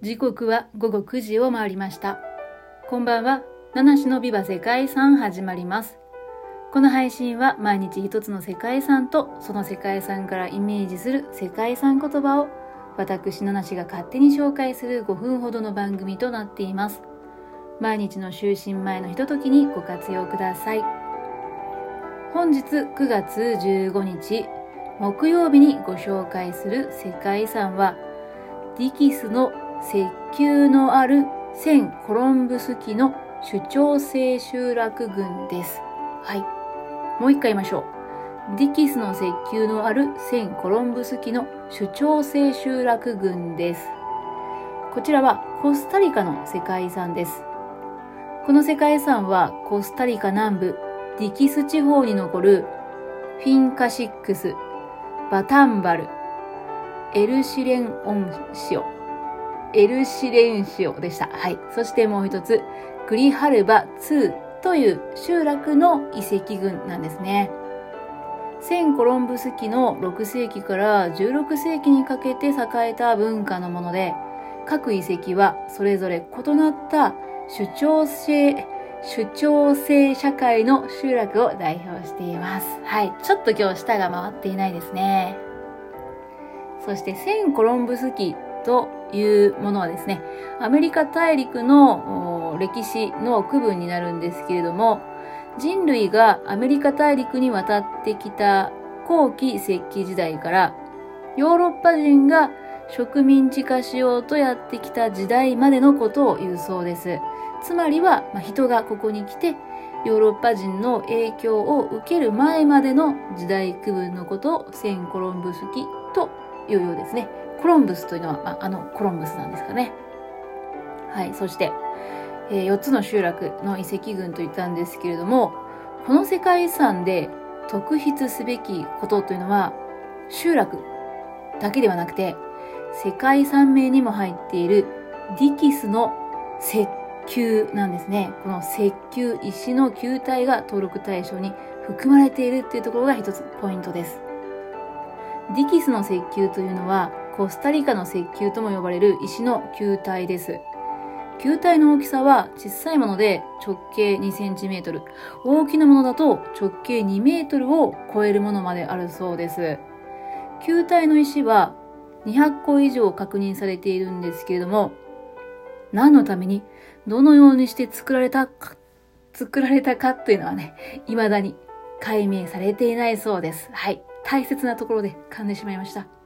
時刻は午後9時を回りました。こんばんは。七種のビバ世界遺産始まります。この配信は毎日一つの世界遺産とその世界遺産からイメージする世界遺産言葉を私七種が勝手に紹介する5分ほどの番組となっています。毎日の就寝前のひとときにご活用ください。本日9月15日木曜日にご紹介する世界遺産はディキスの石球のあるセン・コロンブス紀の主張性集落群です。はい。もう一回言いましょう。ディキスの石球のあるセン・コロンブス紀の主張性集落群です。こちらはコスタリカの世界遺産です。この世界遺産はコスタリカ南部ディキス地方に残るフィンカシックス、バタンバル、エルシレンオンシオ、エルシレンシオでした。はい。そしてもう一つ、グリハルバ2という集落の遺跡群なんですね。セコロンブス期の6世紀から16世紀にかけて栄えた文化のもので、各遺跡はそれぞれ異なった主張性、主張性社会の集落を代表しています。はい。ちょっと今日舌が回っていないですね。そして、センコロンブス期というものはですね、アメリカ大陸の歴史の区分になるんですけれども、人類がアメリカ大陸に渡ってきた後期石器時代から、ヨーロッパ人が植民地化しようとやってきた時代までのことを言うそうです。つまりは、まあ、人がここに来て、ヨーロッパ人の影響を受ける前までの時代区分のことをセンコロンブス期というようですね。コロンブスというのは、まあ、あのコロンブスなんですかね。はい。そして、えー、4つの集落の遺跡群と言ったんですけれども、この世界遺産で特筆すべきことというのは、集落だけではなくて、世界遺産名にも入っているディキスの石球なんですね。この石球、石の球体が登録対象に含まれているっていうところが一つポイントです。ディキスの石球というのは、コスタリカの石球とも呼ばれる石の球体です。球体の大きさは小さいもので直径2センチメートル、大きなものだと直径2メートルを超えるものまであるそうです。球体の石は200個以上確認されているんですけれども、何のために、どのようにして作られたか、作られたかというのはね、未だに解明されていないそうです。はい。大切なところで噛んでしまいました。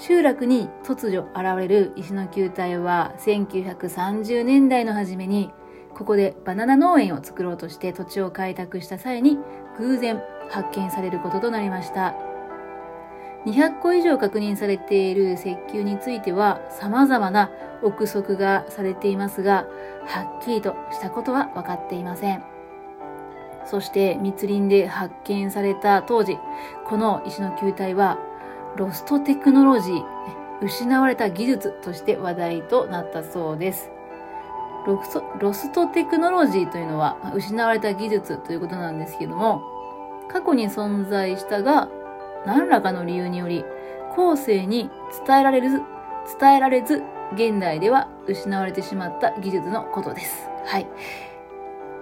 集落に突如現れる石の球体は1930年代の初めにここでバナナ農園を作ろうとして土地を開拓した際に偶然発見されることとなりました。200個以上確認されている石球については様々な憶測がされていますが、はっきりとしたことは分かっていません。そして密林で発見された当時、この石の球体はロストテクノロジー、失われた技術として話題となったそうです。ロスロストテクノロジーというのは失われた技術ということなんですけども、過去に存在したが、何らかの理由により、後世に伝えられず、伝えられず、現代では失われてしまった技術のことです。はい。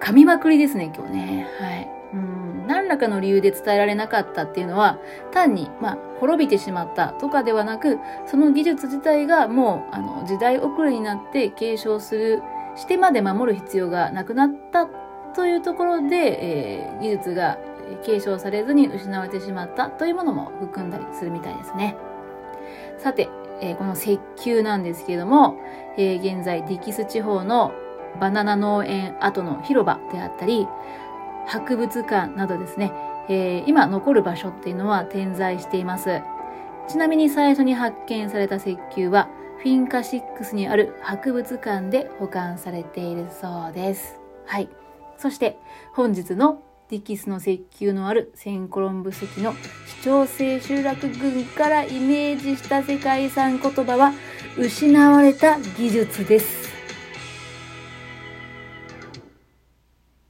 噛みまくりですね、今日ね。はい。うん何らかの理由で伝えられなかったっていうのは、単に、まあ、滅びてしまったとかではなく、その技術自体がもう、あの、時代遅れになって継承する、してまで守る必要がなくなったというところで、えー、技術が継承されずに失われてしまったというものも含んだりするみたいですね。さて、えー、この石球なんですけれども、えー、現在ディキス地方のバナナ農園跡の広場であったり、博物館などですね、えー、今残る場所っていうのは点在しています。ちなみに最初に発見された石球は、フィンカ6にある博物館で保管されているそうです。はい。そして、本日のディキスの石球のあるセンコロンブ石の市長性集落群からイメージした世界遺産言葉は、失われた技術です。